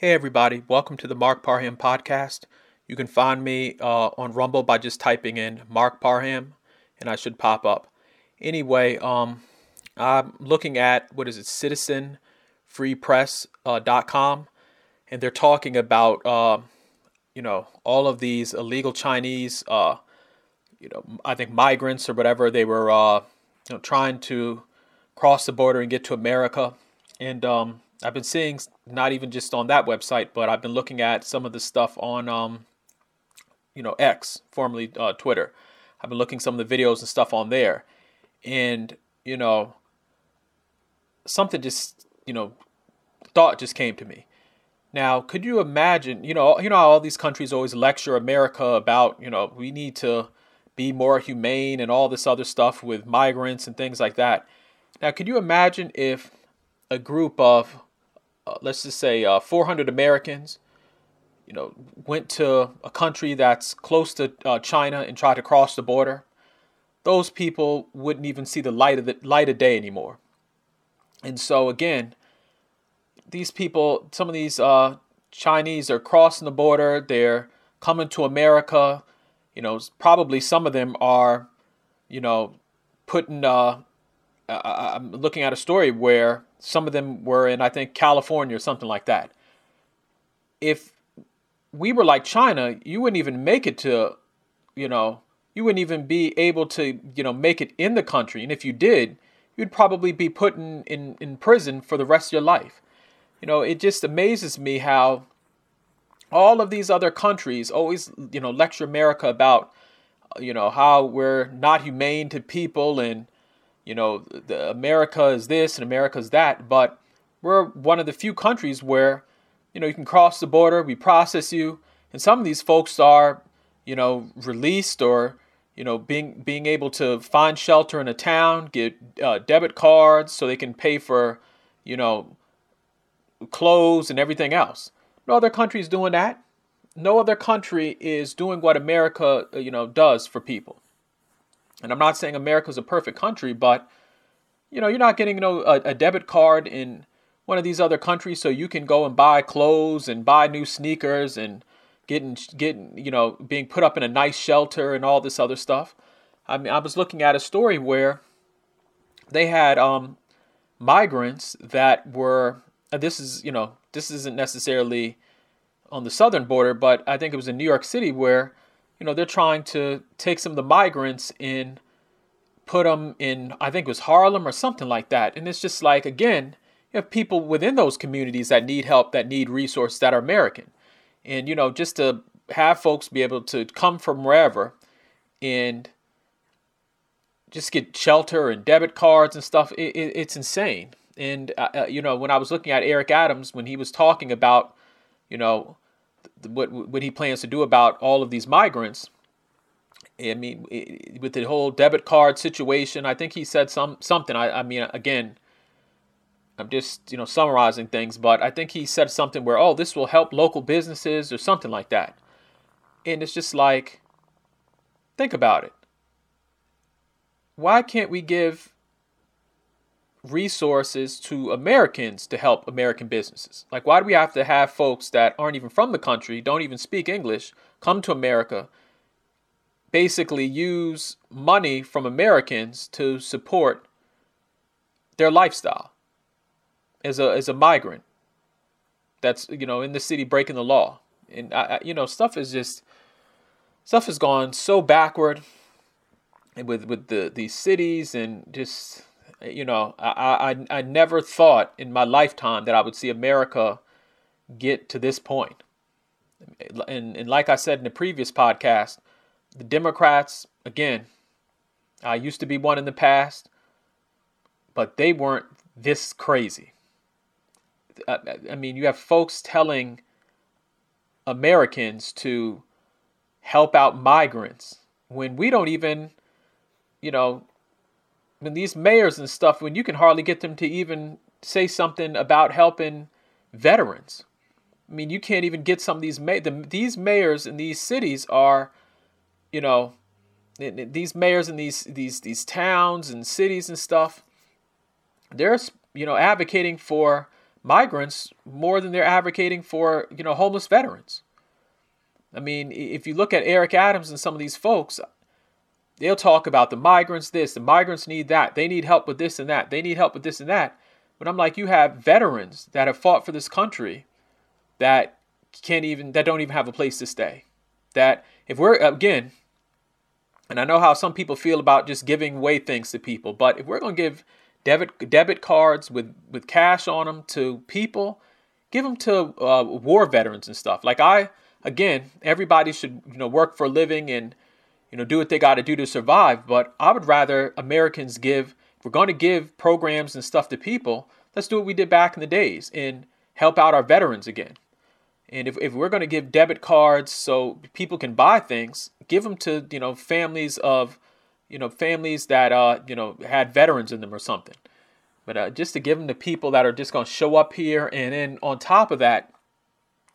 Hey, everybody, welcome to the Mark Parham podcast. You can find me uh, on Rumble by just typing in Mark Parham, and I should pop up. Anyway, um, I'm looking at what is it, citizenfreepress.com, uh, and they're talking about, uh, you know, all of these illegal Chinese, uh, you know, I think migrants or whatever, they were, uh, you know, trying to cross the border and get to America. And, um, I've been seeing not even just on that website, but I've been looking at some of the stuff on, um, you know, X, formerly uh, Twitter. I've been looking some of the videos and stuff on there, and you know, something just you know, thought just came to me. Now, could you imagine? You know, you know all these countries always lecture America about you know we need to be more humane and all this other stuff with migrants and things like that. Now, could you imagine if a group of uh, let's just say uh, 400 Americans, you know, went to a country that's close to uh, China and tried to cross the border, those people wouldn't even see the light of the light of day anymore. And so again, these people, some of these uh, Chinese are crossing the border. They're coming to America. You know, probably some of them are, you know, putting. Uh, I'm looking at a story where some of them were in, I think, California or something like that. If we were like China, you wouldn't even make it to, you know, you wouldn't even be able to, you know, make it in the country. And if you did, you'd probably be put in, in, in prison for the rest of your life. You know, it just amazes me how all of these other countries always, you know, lecture America about, you know, how we're not humane to people and, you know, the, America is this and America is that, but we're one of the few countries where, you know, you can cross the border, we process you, and some of these folks are, you know, released or, you know, being being able to find shelter in a town, get uh, debit cards so they can pay for, you know, clothes and everything else. No other country is doing that. No other country is doing what America, you know, does for people. And I'm not saying America's a perfect country, but you know, you're not getting you know a, a debit card in one of these other countries so you can go and buy clothes and buy new sneakers and getting getting you know being put up in a nice shelter and all this other stuff. I mean, I was looking at a story where they had um, migrants that were. this is you know this isn't necessarily on the southern border, but I think it was in New York City where you know, they're trying to take some of the migrants and put them in, I think it was Harlem or something like that. And it's just like, again, you have people within those communities that need help, that need resources that are American. And, you know, just to have folks be able to come from wherever and just get shelter and debit cards and stuff, it, it, it's insane. And, uh, uh, you know, when I was looking at Eric Adams, when he was talking about, you know, what what he plans to do about all of these migrants. I mean, with the whole debit card situation, I think he said some something. I, I mean, again, I'm just you know summarizing things, but I think he said something where oh, this will help local businesses or something like that, and it's just like, think about it. Why can't we give resources to Americans to help American businesses. Like, why do we have to have folks that aren't even from the country, don't even speak English, come to America, basically use money from Americans to support their lifestyle as a as a migrant that's you know in the city breaking the law and I, you know stuff is just stuff has gone so backward with with the these cities and just you know, I, I, I never thought in my lifetime that I would see America get to this point. And, and like I said in the previous podcast, the Democrats, again, I used to be one in the past, but they weren't this crazy. I, I mean, you have folks telling Americans to help out migrants when we don't even, you know, when these mayors and stuff, when you can hardly get them to even say something about helping veterans. I mean, you can't even get some of these may the, these mayors in these cities are, you know, these mayors in these these these towns and cities and stuff. They're you know advocating for migrants more than they're advocating for, you know, homeless veterans. I mean, if you look at Eric Adams and some of these folks, they'll talk about the migrants this, the migrants need that, they need help with this and that, they need help with this and that. But I'm like, you have veterans that have fought for this country that can't even, that don't even have a place to stay. That if we're, again, and I know how some people feel about just giving away things to people, but if we're going to give debit debit cards with with cash on them to people, give them to uh, war veterans and stuff. Like I, again, everybody should you know work for a living and you know do what they got to do to survive. But I would rather Americans give. If we're going to give programs and stuff to people, let's do what we did back in the days and help out our veterans again. And if, if we're going to give debit cards so people can buy things, give them to you know families of you know families that uh you know had veterans in them or something. But uh, just to give them to people that are just going to show up here, and then on top of that,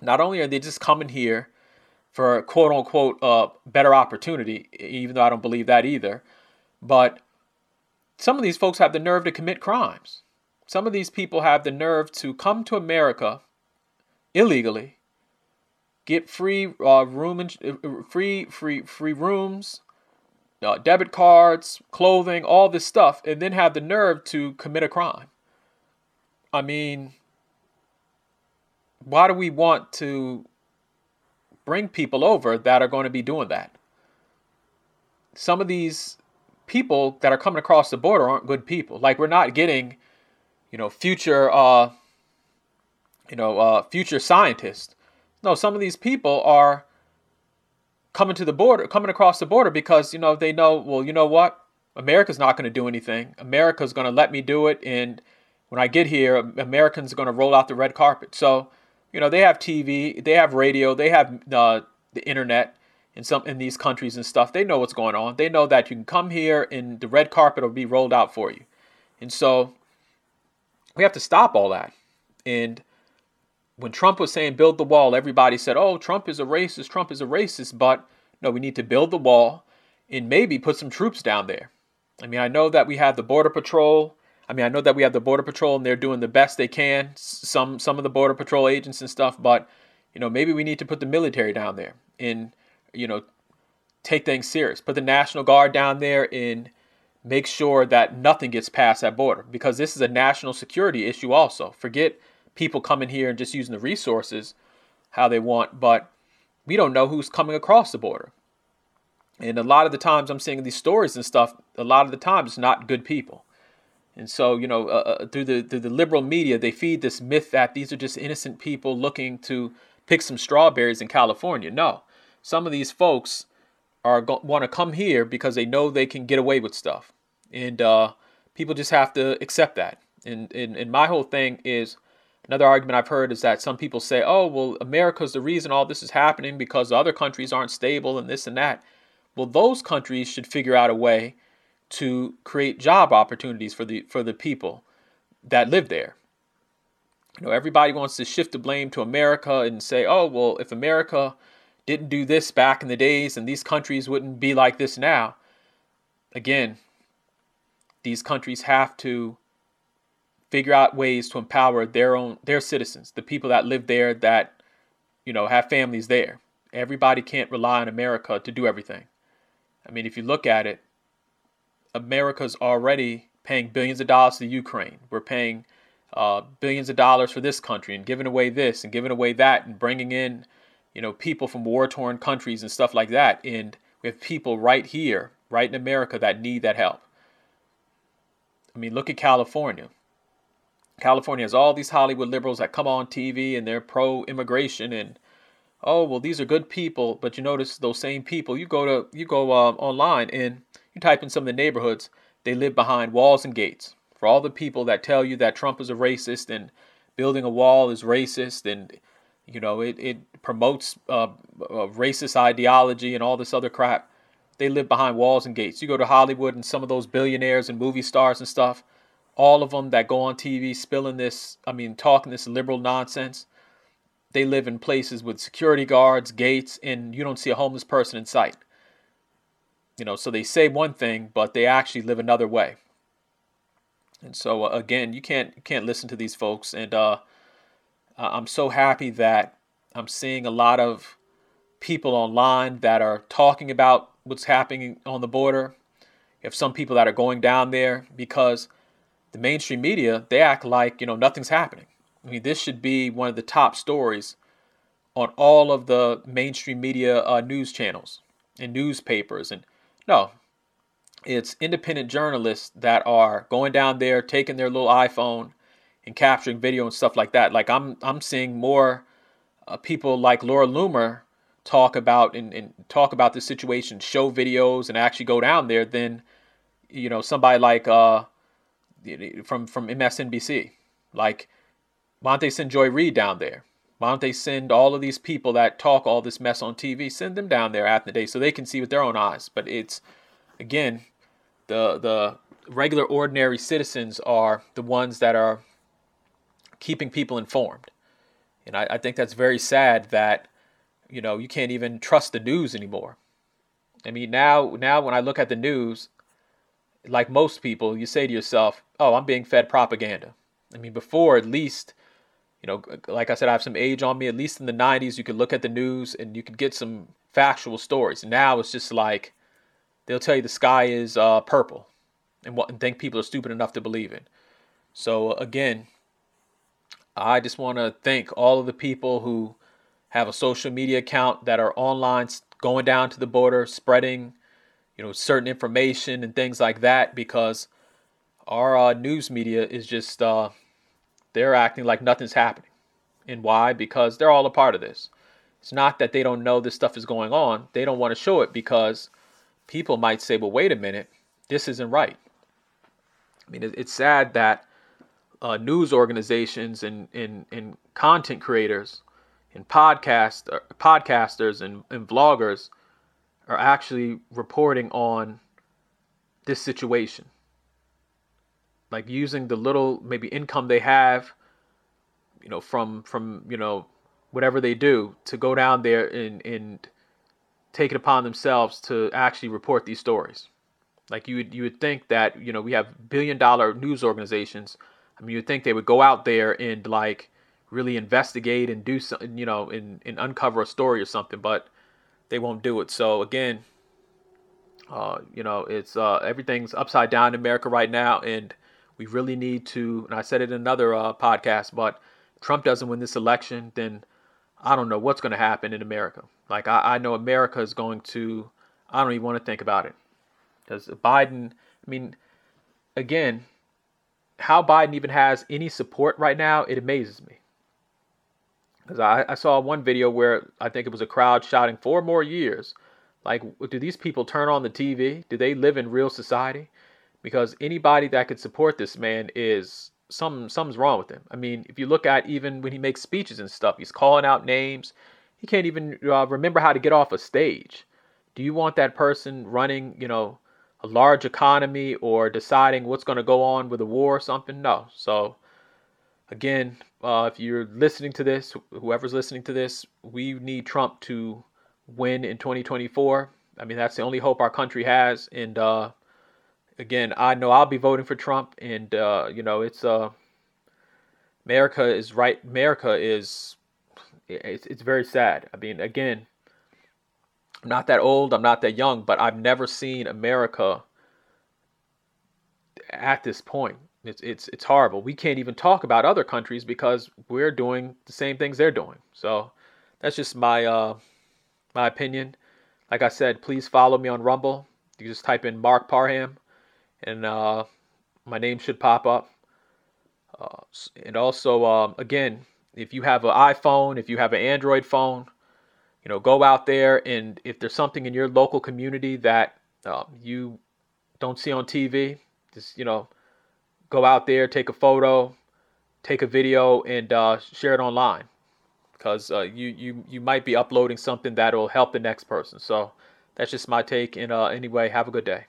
not only are they just coming here for quote unquote uh, better opportunity, even though I don't believe that either, but some of these folks have the nerve to commit crimes. Some of these people have the nerve to come to America illegally, get free uh, room and uh, free free free rooms, uh, debit cards, clothing, all this stuff, and then have the nerve to commit a crime. I mean, why do we want to bring people over that are going to be doing that? Some of these people that are coming across the border aren't good people. Like we're not getting, you know, future uh, you know, uh, future scientists. No, some of these people are coming to the border, coming across the border because you know they know. Well, you know what? America's not going to do anything. America's going to let me do it, and when I get here, Americans are going to roll out the red carpet. So, you know, they have TV, they have radio, they have uh, the internet in some in these countries and stuff. They know what's going on. They know that you can come here and the red carpet will be rolled out for you. And so we have to stop all that. And when Trump was saying build the wall, everybody said, oh, Trump is a racist, Trump is a racist. But no, we need to build the wall and maybe put some troops down there. I mean, I know that we have the Border Patrol. I mean, I know that we have the Border Patrol and they're doing the best they can, some some of the Border Patrol agents and stuff, but you know, maybe we need to put the military down there and you know, take things serious. Put the National Guard down there and make sure that nothing gets past that border because this is a national security issue also. Forget people coming here and just using the resources how they want, but we don't know who's coming across the border. And a lot of the times I'm seeing these stories and stuff, a lot of the times it's not good people. And so, you know, uh, uh, through the through the liberal media, they feed this myth that these are just innocent people looking to pick some strawberries in California. No, some of these folks are go- want to come here because they know they can get away with stuff, and uh, people just have to accept that. And, and and my whole thing is Another argument I've heard is that some people say, oh, well, America's the reason all this is happening because other countries aren't stable and this and that. Well, those countries should figure out a way to create job opportunities for the for the people that live there. You know, everybody wants to shift the blame to America and say, oh, well, if America didn't do this back in the days and these countries wouldn't be like this now. Again, these countries have to figure out ways to empower their own their citizens, the people that live there that you know have families there. Everybody can't rely on America to do everything. I mean, if you look at it, America's already paying billions of dollars to Ukraine. We're paying uh, billions of dollars for this country and giving away this and giving away that and bringing in, you know, people from war-torn countries and stuff like that. And we have people right here, right in America, that need that help. I mean, look at California. California has all these Hollywood liberals that come on TV and they're pro immigration and oh well these are good people but you notice those same people you go to you go uh, online and you type in some of the neighborhoods they live behind walls and gates for all the people that tell you that Trump is a racist and building a wall is racist and you know it, it promotes uh, racist ideology and all this other crap they live behind walls and gates you go to Hollywood and some of those billionaires and movie stars and stuff all of them that go on TV spilling this, I mean, talking this liberal nonsense, they live in places with security guards, gates, and you don't see a homeless person in sight. You know, so they say one thing, but they actually live another way. And so uh, again, you can't you can't listen to these folks, and uh, I'm so happy that I'm seeing a lot of people online that are talking about what's happening on the border. You have some people that are going down there because the mainstream media they act like you know nothing's happening. I mean, this should be one of the top stories on all of the mainstream media uh, news channels and newspapers. And no, it's independent journalists that are going down there, taking their little iPhone and capturing video and stuff like that. Like I'm, I'm seeing more uh, people like Laura Loomer talk about and, and talk about the situation, show videos, and actually go down there than you know somebody like uh, from from MSNBC. Like, why don't Joy Reid down there? Why don't they send all of these people that talk all this mess on TV, send them down there after the day so they can see with their own eyes? But it's again, the the regular ordinary citizens are the ones that are keeping people informed. And I, I think that's very sad that, you know, you can't even trust the news anymore. I mean, now now when I look at the news, like most people, you say to yourself, "Oh, I'm being fed propaganda." I mean, before at least you know, like I said, I have some age on me. At least in the 90s, you could look at the news and you could get some factual stories. Now it's just like they'll tell you the sky is uh, purple and, what, and think people are stupid enough to believe it. So, again, I just want to thank all of the people who have a social media account that are online, going down to the border, spreading, you know, certain information and things like that because our uh, news media is just uh, they're acting like nothing's happening. And why? Because they're all a part of this. It's not that they don't know this stuff is going on. They don't want to show it because people might say, well, wait a minute, this isn't right. I mean, it's sad that uh, news organizations and, and, and content creators and podcast, uh, podcasters and, and vloggers are actually reporting on this situation like using the little maybe income they have you know from from you know whatever they do to go down there and and take it upon themselves to actually report these stories. Like you would you would think that you know we have billion dollar news organizations. I mean you'd think they would go out there and like really investigate and do something you know and, and uncover a story or something but they won't do it. So again uh, you know it's uh, everything's upside down in america right now and we really need to, and I said it in another uh, podcast, but Trump doesn't win this election, then I don't know what's going to happen in America. Like, I, I know America is going to, I don't even want to think about it. Because Biden, I mean, again, how Biden even has any support right now, it amazes me. Because I, I saw one video where I think it was a crowd shouting four more years. Like, do these people turn on the TV? Do they live in real society? Because anybody that could support this man is some something's wrong with him. I mean, if you look at even when he makes speeches and stuff, he's calling out names. He can't even uh, remember how to get off a stage. Do you want that person running, you know, a large economy or deciding what's going to go on with a war or something? No. So, again, uh, if you're listening to this, whoever's listening to this, we need Trump to win in 2024. I mean, that's the only hope our country has. And uh, again, I know I'll be voting for Trump, and uh, you know, it's uh, America is right. America is it's it's very sad. I mean, again, I'm not that old, I'm not that young, but I've never seen America at this point. It's it's it's horrible. We can't even talk about other countries because we're doing the same things they're doing. So that's just my uh my opinion. Like I said, please follow me on Rumble. You just type in Mark Parham and uh, my name should pop up. Uh, and also, um, again, if you have an iPhone, if you have an Android phone, you know, go out there and if there's something in your local community that uh, you don't see on TV, just you know, go out there, take a photo, take a video, and uh, share it online because uh, you you you might be uploading something that'll help the next person. So that's just my take. And uh, anyway, have a good day.